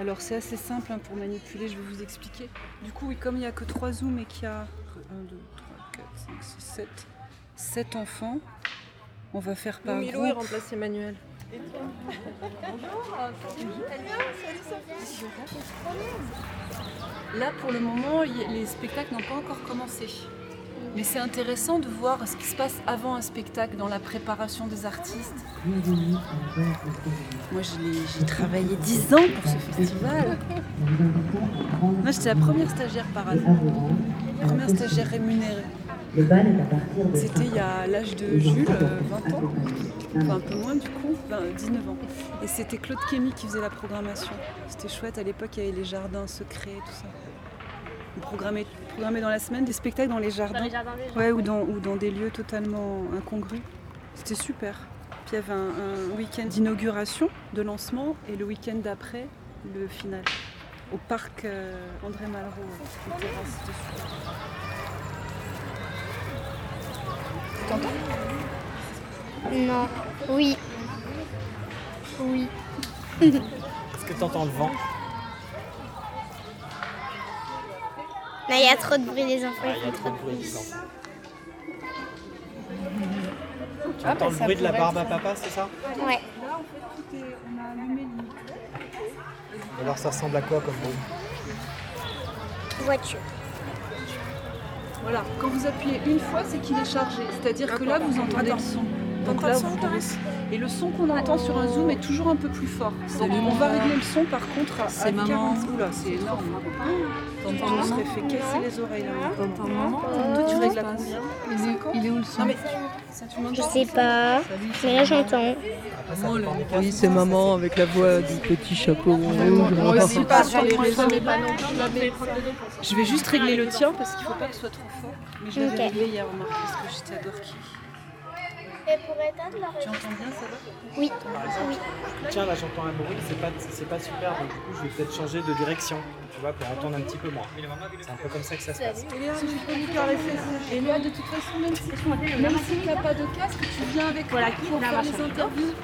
Alors c'est assez simple hein, pour manipuler, je vais vous expliquer. Du coup, oui, comme il n'y a que 3 zooms et qu'il y a 1, 2, 3, 4, 5, 6, 7, 7 enfants, on va faire par Milo est groupe. remplacé Emmanuel. Là, pour le moment, les spectacles n'ont pas encore commencé. Mais c'est intéressant de voir ce qui se passe avant un spectacle, dans la préparation des artistes. Moi, j'ai travaillé 10 ans pour ce festival. Moi, j'étais la première stagiaire par année. Première stagiaire rémunérée. C'était il y a l'âge de Jules, euh, 20 ans. Enfin, un peu moins du coup, ben, 19 ans. Et c'était Claude Kémy qui faisait la programmation. C'était chouette, à l'époque, il y avait les jardins secrets, tout ça. On programmait, programmait dans la semaine des spectacles dans les jardins. Dans les jardins des. Ouais, ou dans, ou dans des lieux totalement incongrus. C'était super. Puis il y avait un, un week-end d'inauguration, de lancement, et le week-end d'après, le final. Au parc euh, André Malraux, euh, super. Non. Oui. Oui. Est-ce que t'entends le vent? Non, il y a trop de bruit, les enfants. Ah, Il y a trop de bruit. Tu entends le bruit de la barbe à papa, c'est ça Ouais. Là, en fait, tout est, on a allumé le Alors ça ressemble à quoi comme bruit Voiture. Voilà, quand vous appuyez une fois, c'est qu'il est chargé. C'est-à-dire que là, vous entendez le son. Donc là, vous pouvez- Et le son qu'on entend sur un zoom est toujours un peu plus fort. Donc on va régler le son par contre à C'est 40. maman. Oula, c'est énorme. T'entends On se maman fait casser les oreilles là. T'entends maman Toi, tu règles à combien il est, où le son m'entends Je sais pas. Mais là, j'entends. Maman, le- Oui, c'est maman avec la voix du petit chapeau rouge. Moi aussi, pas sur les réseaux. mais pas non Je vais juste régler le tien parce qu'il faut pas que ce soit trop fort. Mais je l'avais réglé hier, remarque, parce que j'étais adore qui. Et pour éteindre la Tu entends bien, ça va Oui. Oui. Tiens, là j'entends un bruit, c'est pas, c'est pas super, donc du coup je vais peut-être changer de direction, tu vois, pour entendre un petit peu moins. C'est un peu comme ça que ça se passe. Et là, de toute façon, même si, même si tu n'as pas de casque, tu viens avec aquí, pour faire les interviews.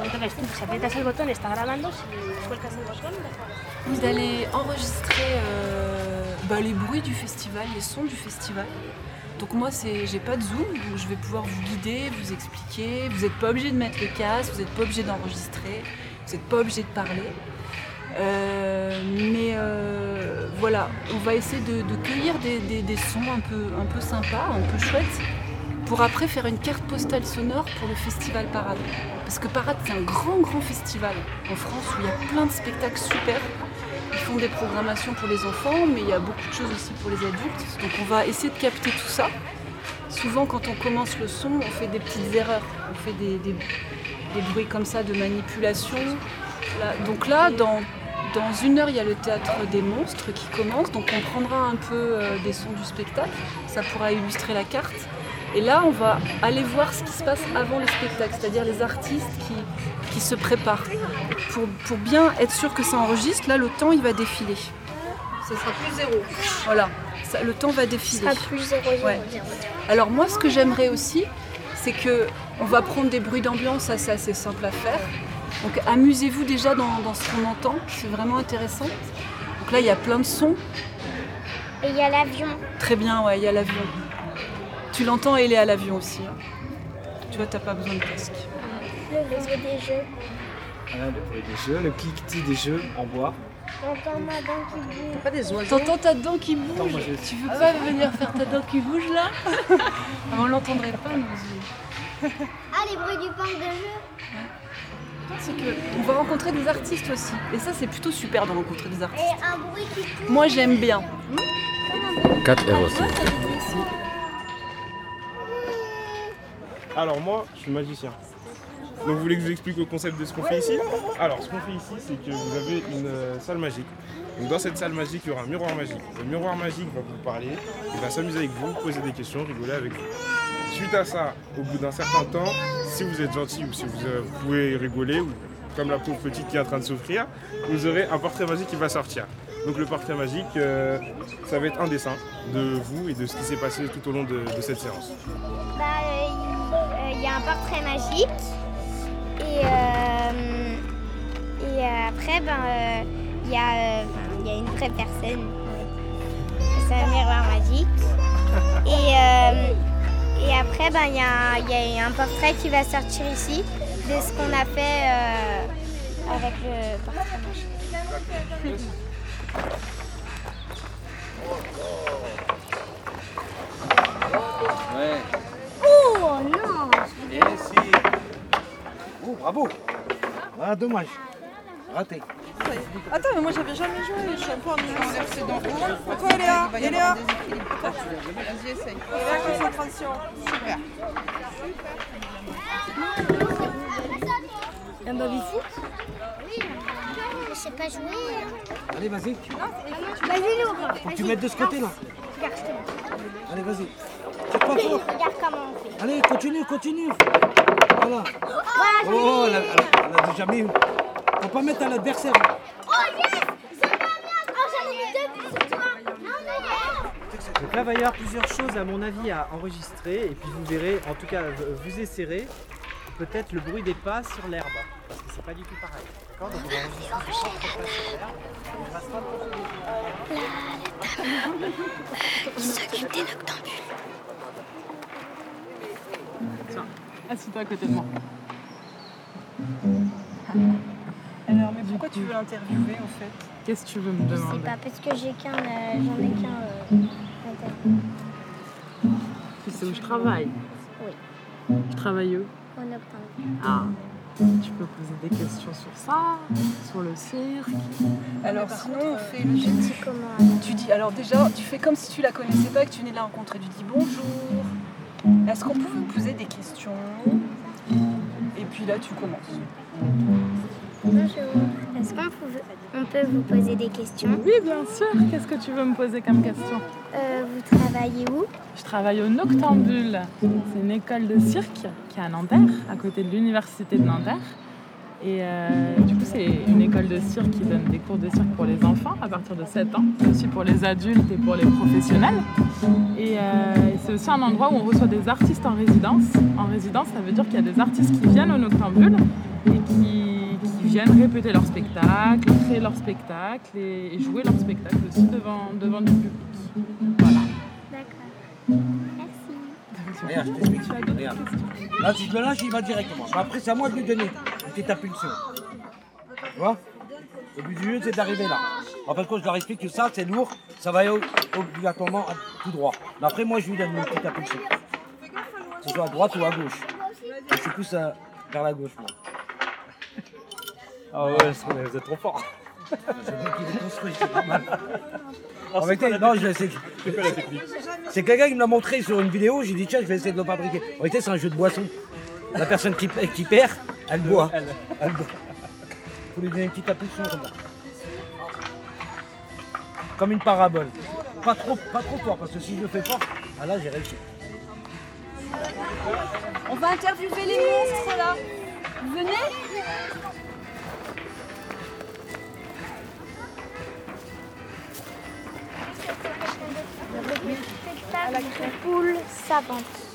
Entonces tú, si aprietas el botón, está grabando, si sueltas el botón, deja de Vous allez enregistrer euh, bah, les bruits du festival, les sons du festival. Donc moi, j'ai pas de zoom, je vais pouvoir vous guider, vous expliquer. Vous n'êtes pas obligé de mettre le casque, vous n'êtes pas obligé d'enregistrer, vous n'êtes pas obligé de parler. Euh, mais euh, voilà, on va essayer de, cueillir des sons un peu, un peu sympas, un peu chouettes, pour après faire une carte postale sonore pour le festival Parade. Parce que Parade, c'est un grand, grand festival en France où il y a plein de spectacles super. Ils font des programmations pour les enfants, mais il y a beaucoup de choses aussi pour les adultes. Donc on va essayer de capter tout ça. Souvent, quand on commence le son, on fait des petites erreurs. On fait des, des- bruits comme ça de manipulation. Donc là, dans, dans une heure, il y a le théâtre des monstres qui commence. Donc on prendra un peu euh, des sons du spectacle. Ça pourra illustrer la carte. Et là, on va aller voir ce qui se passe avant le spectacle, c'est-à-dire les artistes qui, qui se préparent. Pour, pour bien être sûr que ça enregistre, là, le temps, il va défiler. Ça sera plus zéro. Voilà, ça- le temps va défiler. sera plus 0, 0, Ouais. 0. Alors moi, ce que j'aimerais aussi, c'est que on va prendre des bruits d'ambiance, ça c'est assez simple à faire. Donc amusez-vous déjà dans, dans ce qu'on entend, c'est vraiment intéressant. Donc là, il y a plein de sons. Et il y a l'avion. Très bien, ouais, il y a l'avion. Tu l'entends et il est à l'avion aussi. hein. Tu vois, t'as pas besoin de casque. Le réseau des jeux. Voilà, le bruit des jeux, le cliquetis des jeux en bois. J'entends ma dent qui bouge. Pas des oiseaux. T'entends ta dent qui bouge Attends, moi, j'ai- Tu veux pas venir faire ta dent qui bouge là Ah, On l'entendrait pas, nous. Ah, les bruits du parc de jeux. C'est que on va rencontrer des artistes aussi. Et ça, c'est plutôt super de rencontrer des artistes. Et un bruit qui. Moi, j'aime bien. 4 euros. Alors moi, je suis magicien. Donc vous voulez que je vous explique le concept de ce qu'on fait ici Alors ce qu'on fait ici, c'est que vous avez une euh, salle magique. Donc dans cette salle magique, il y aura un miroir magique. Le miroir magique va vous parler, il va s'amuser avec vous, poser des questions, rigoler avec vous. Suite à ça, au bout d'un certain temps, si vous êtes gentil ou si vous, euh, pouvez rigoler, ou comme la pauvre petite qui est en train de souffrir, vous aurez un portrait magique qui va sortir. Donc le portrait magique, euh, ça va être un dessin de vous et de ce qui s'est passé tout au long de- cette séance. Bah, il y a un portrait magique. Et, euh, et après, ben, euh, il y, a, euh, il y a une vraie personne. C'est un miroir magique. Et, après, ben, il y, a, y a un portrait qui va sortir ici de ce qu'on a fait avec le portrait Bravo Ah, dommage. Raté. Attends, mais moi j'avais jamais joué, je suis un peu en dans Pourquoi Léa Et Léa Vas-y, essaye. Léa, concentration. Super. Un baby-foot Oui, je sais pas jouer. hein. Allez, vas-y. Vas-y, Laura. Faut que tu mettes de ce côté-là. Regarde, je te montre. Allez, vas-y. C'est pas fort. Regarde comment on fait. Allez, continue, continue. Voilà. Oh, elle a, elle a- déjà mis. Faut pas mettre à l'adversaire. Oh yes C'est pas bien Oh, j'en ai mis deux plus sur toi Non, mais Donc là, il va y avoir plusieurs choses à mon avis à enregistrer et puis vous verrez, en tout cas vous essaierez peut-être le bruit des pas sur l'herbe parce que c'est pas du tout pareil. D'accord Donc on va enregistrer les propres pas sur l'herbe. et Il restera le Il s'occupe des noctambules. Assis-toi à côté de moi. Alors, mais pourquoi tu veux l'interviewer en fait? Qu'est-ce que tu veux me Je sais demander? pas, parce que j'ai qu'un. euh, j'en ai qu'un. euh, interview. Tu sais où je travaille? Oui. Je travaille où? Au noctambule. Ah, tu peux poser des questions sur ça, sur le cirque. Alors sinon, on fait le Je dis comment. Tu dis, alors déjà, tu fais comme si tu la connaissais pas, que tu venais de la rencontrer. Tu dis bonjour. Est-ce qu'on peut vous poser des questions? Et puis là, tu commences. Bonjour. Est-ce qu'on pouvait- on peut vous poser des questions? Oui, bien sûr. Qu'est-ce que tu veux me poser comme question? Euh, Vous travaillez où? Je travaille au Noctambule. C'est une école de cirque qui est à Nanterre, à côté de l'université de Nanterre. Et euh, du coup, c'est une de cirque qui donne des cours de cirque pour les enfants à partir de 7 ans, aussi pour les adultes et pour les professionnels. Et euh, c'est aussi un endroit où on reçoit des artistes en résidence. En résidence, ça veut dire qu'il y a des artistes qui viennent au Noctambule et qui, qui viennent répéter leur spectacle, créer leur spectacle et, et jouer leur spectacle aussi devant, devant du public. Voilà. D'accord. Merci. Regarde, je t'explique. Regarde. Là, si je le lâche, il va directement. Après, c'est à moi de lui donner une petite impulsion. Tu vois? Le but du jeu, c'est d'arriver là. En fait, quand je leur explique que ça, c'est lourd, ça va aller obligatoirement tout droit. Mais après, moi, je lui donne une petite impulsion. Que ce soit à droite ou à gauche. Et c'est plus euh, vers la gauche, moi. Ah ouais, vous êtes trop fort. C'est lui qui les construit, c'est pas mal. En non, je sais. C'est quoi la technique C'est quelqu'un qui me l'a montré sur une vidéo, j'ai dit tiens je vais essayer de le fabriquer. En réalité c'est un jeu de boisson. La personne qui, qui perd, elle boit. Elle boit. Faut lui donner une petite impulsion comme ça. Comme une parabole. Pas trop, pas trop fort, parce que si je le fais fort, ah là j'ai réussi. On va interviewer les monstres là. Vous venez Spectacle de poules savantes. Qu'est-ce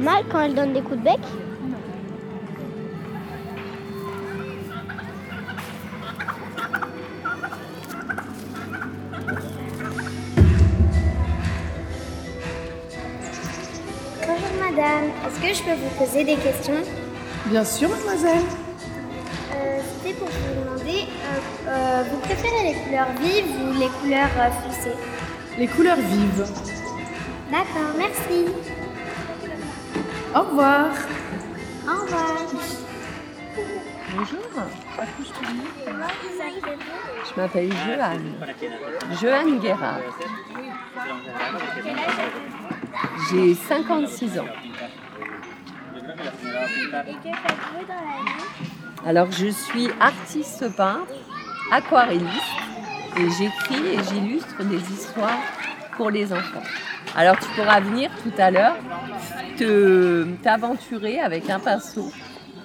Mal quand elle donne des coups de bec Bonjour madame, est-ce que je peux vous poser des questions? Bien sûr, mademoiselle. Euh, C'était pour vous demander, euh, euh, vous préférez les couleurs vives ou les couleurs euh, foncées? Les couleurs vives. D'accord, merci. Au revoir. Au revoir. Bonjour, je m'appelle Joanne. Joanne Guérard. J'ai 56 ans. Et que faites-vous dans la vie Alors je suis artiste peintre aquarelliste et j'écris et j'illustre des histoires pour les enfants. Alors tu pourras venir tout à l'heure t'aventurer avec un pinceau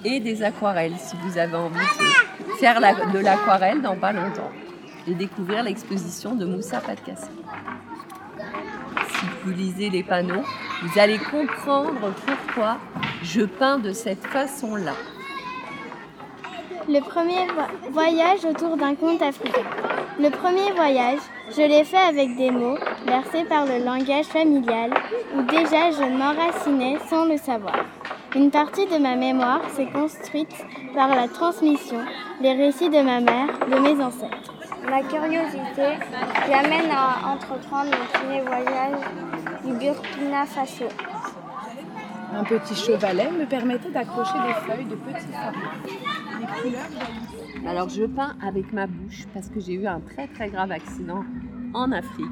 et des aquarelles si vous avez envie de faire de l'aquarelle dans pas longtemps et découvrir l'exposition de Moussa Patkassé. Si vous lisez les panneaux, vous allez comprendre pourquoi je peins de cette façon-là. Le premier vo- voyage autour d'un conte africain. Le premier voyage, je l'ai fait avec des mots bercés par le langage familial où déjà je m'enracinais sans le savoir. Une partie de ma mémoire s'est construite par la transmission, les récits de ma mère, de mes ancêtres. Ma curiosité m'amène à entreprendre mon premier voyage du Burkina Faso. Un petit chevalet me permettait d'accrocher des feuilles de petits couleurs Alors je peins avec ma bouche parce que j'ai eu un très très grave accident en Afrique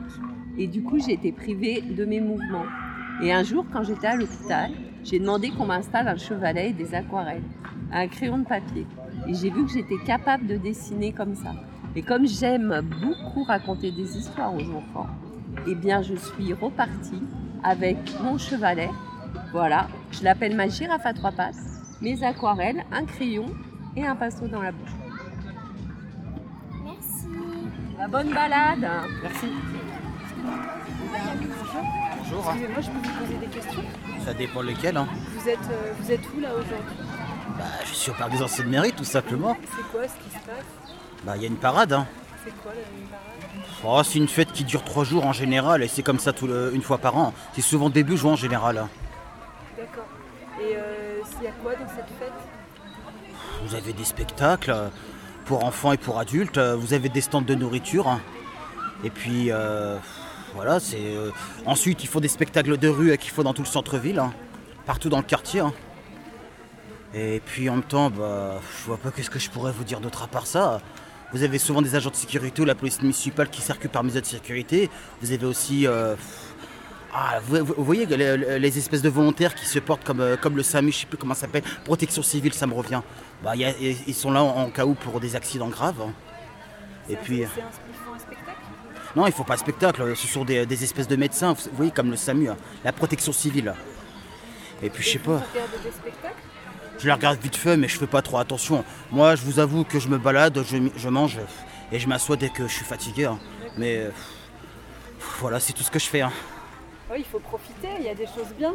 et du coup j'ai été privée de mes mouvements. Et un jour quand j'étais à l'hôpital, j'ai demandé qu'on m'installe un chevalet et des aquarelles, un crayon de papier. Et j'ai vu que j'étais capable de dessiner comme ça. Et comme j'aime beaucoup raconter des histoires aux enfants, eh bien je suis repartie avec mon chevalet. Voilà, je l'appelle ma girafe à trois pattes, mes aquarelles, un crayon et un pinceau dans la bouche. Merci. La bonne balade. Merci. Bonjour. Excusez-moi, je peux vous poser des questions Ça dépend lesquels. Hein. vous êtes, euh, vous êtes où là aujourd'hui? Bah, je suis au parc des anciennes mairies, tout simplement. C'est quoi ce qui se passe? Bah, il y a une parade. Hein. C'est quoi la une parade? Oh, c'est une fête qui dure trois jours en général, et c'est comme ça tout le- une fois par an. C'est souvent début juin en général. hein. D'accord. Et euh, il y a quoi dans cette fête? Vous avez des spectacles euh, pour enfants et pour adultes. euh, Vous avez des stands de nourriture. hein. Et puis, euh, voilà, c'est. euh, Ensuite, il faut des spectacles de rue qu'il faut dans tout le centre-ville, hein, partout dans le quartier. hein. Et puis en même temps, bah, je vois pas qu'est-ce que je pourrais vous dire d'autre à part ça. Vous avez souvent des agents de sécurité ou la police municipale qui circulent par mesure de sécurité. Vous avez aussi. euh, ah, vous, voyez les, les espèces de volontaires qui se portent comme, euh, comme le SAMU, je sais plus comment ça s'appelle, protection civile, ça me revient. Bah, il y a- ils sont là en, en cas où pour des accidents graves. hein. Et puis. C'est un, ils font un spectacle Non, il faut pas de spectacle, ce sont des, des espèces de médecins, vous voyez, comme le SAMU, hein, la protection civile. Et puis je sais pas, je la regarde vite fait, mais je fais pas trop attention. Moi, je vous avoue que je me balade, je, je mange et je m'assois dès que je suis fatigué. hein. Mais euh, voilà, c'est tout ce que je fais. hein. Oui, il faut profiter, il y a des choses bien.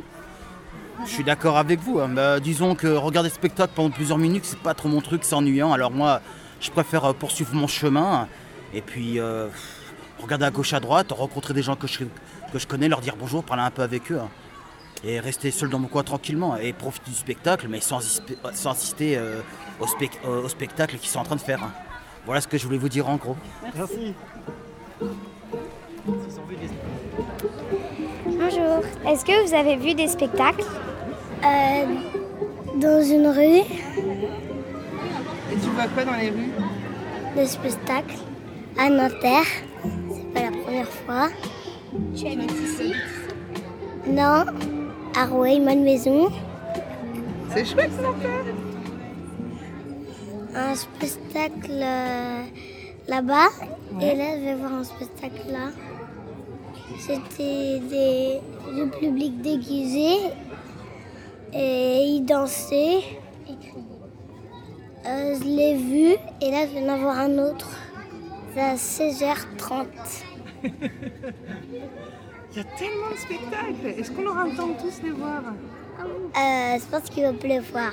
Je suis d'accord avec vous. hein. Bah, disons que regarder le spectacle pendant plusieurs minutes, c'est pas trop mon truc, c'est ennuyant. Alors moi, je préfère euh, poursuivre mon chemin et puis euh, regarder à gauche, à droite, rencontrer des gens que je, que je connais, leur dire bonjour, parler un peu avec eux. hein. Et rester seul dans mon coin tranquillement et profiter du spectacle, mais sans, sans assister euh, au, euh, au spectacle qu'ils sont en train de faire. hein. Voilà ce que je voulais vous dire en gros. Merci. Bonjour. Est-ce que vous avez vu des spectacles? Euh, dans une rue, Et tu vois quoi dans les rues? Des spectacles à Nanterre. Première fois. Tu habites ici Non, à Rouet, Maison. C'est chouette Nanterre Un spectacle euh, là-bas. Et là, je vais voir un spectacle là. C'était des, du public déguisé. Et ils dansaient. Euh, je l'ai vu. Et là, je vais en voir un autre. C'est à 16h30. Il y a tellement de spectacles. Est-ce qu'on aura le temps de tous les voir Euh, je pense qu'il va pleuvoir.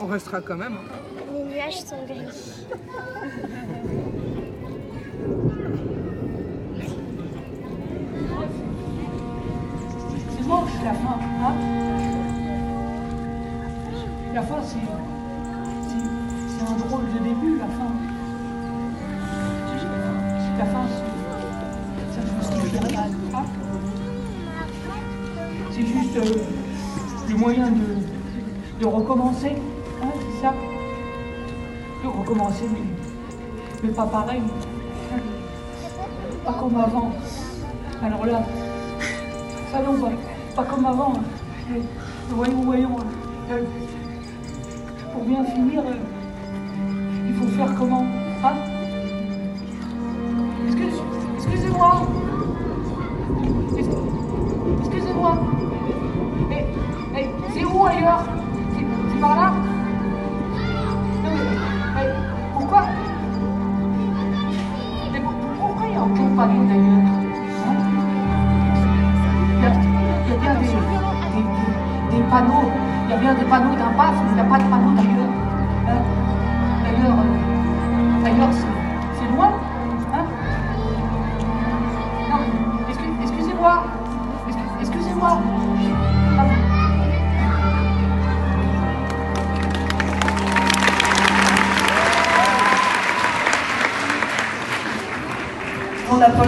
On restera quand même. hein. Les nuages sont gris. C'est moche la fin, hein La fin, c'est. c'est- C'est un drôle de début, la fin. La fin, C'est juste euh, le moyen de, de recommencer, hein, c'est ça? De recommencer, mais, mais pas pareil. hein. Pas comme avant. Alors là, non, pas, pas comme avant. Euh, Voyons, voyons. euh, Pour bien finir, euh, il faut faire comment hein?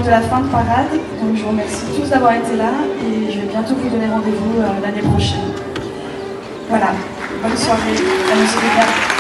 De la fin de parade, donc je vous remercie tous d'avoir été là et je vais bientôt vous donner rendez-vous euh, l'année prochaine. Voilà, bonne soirée.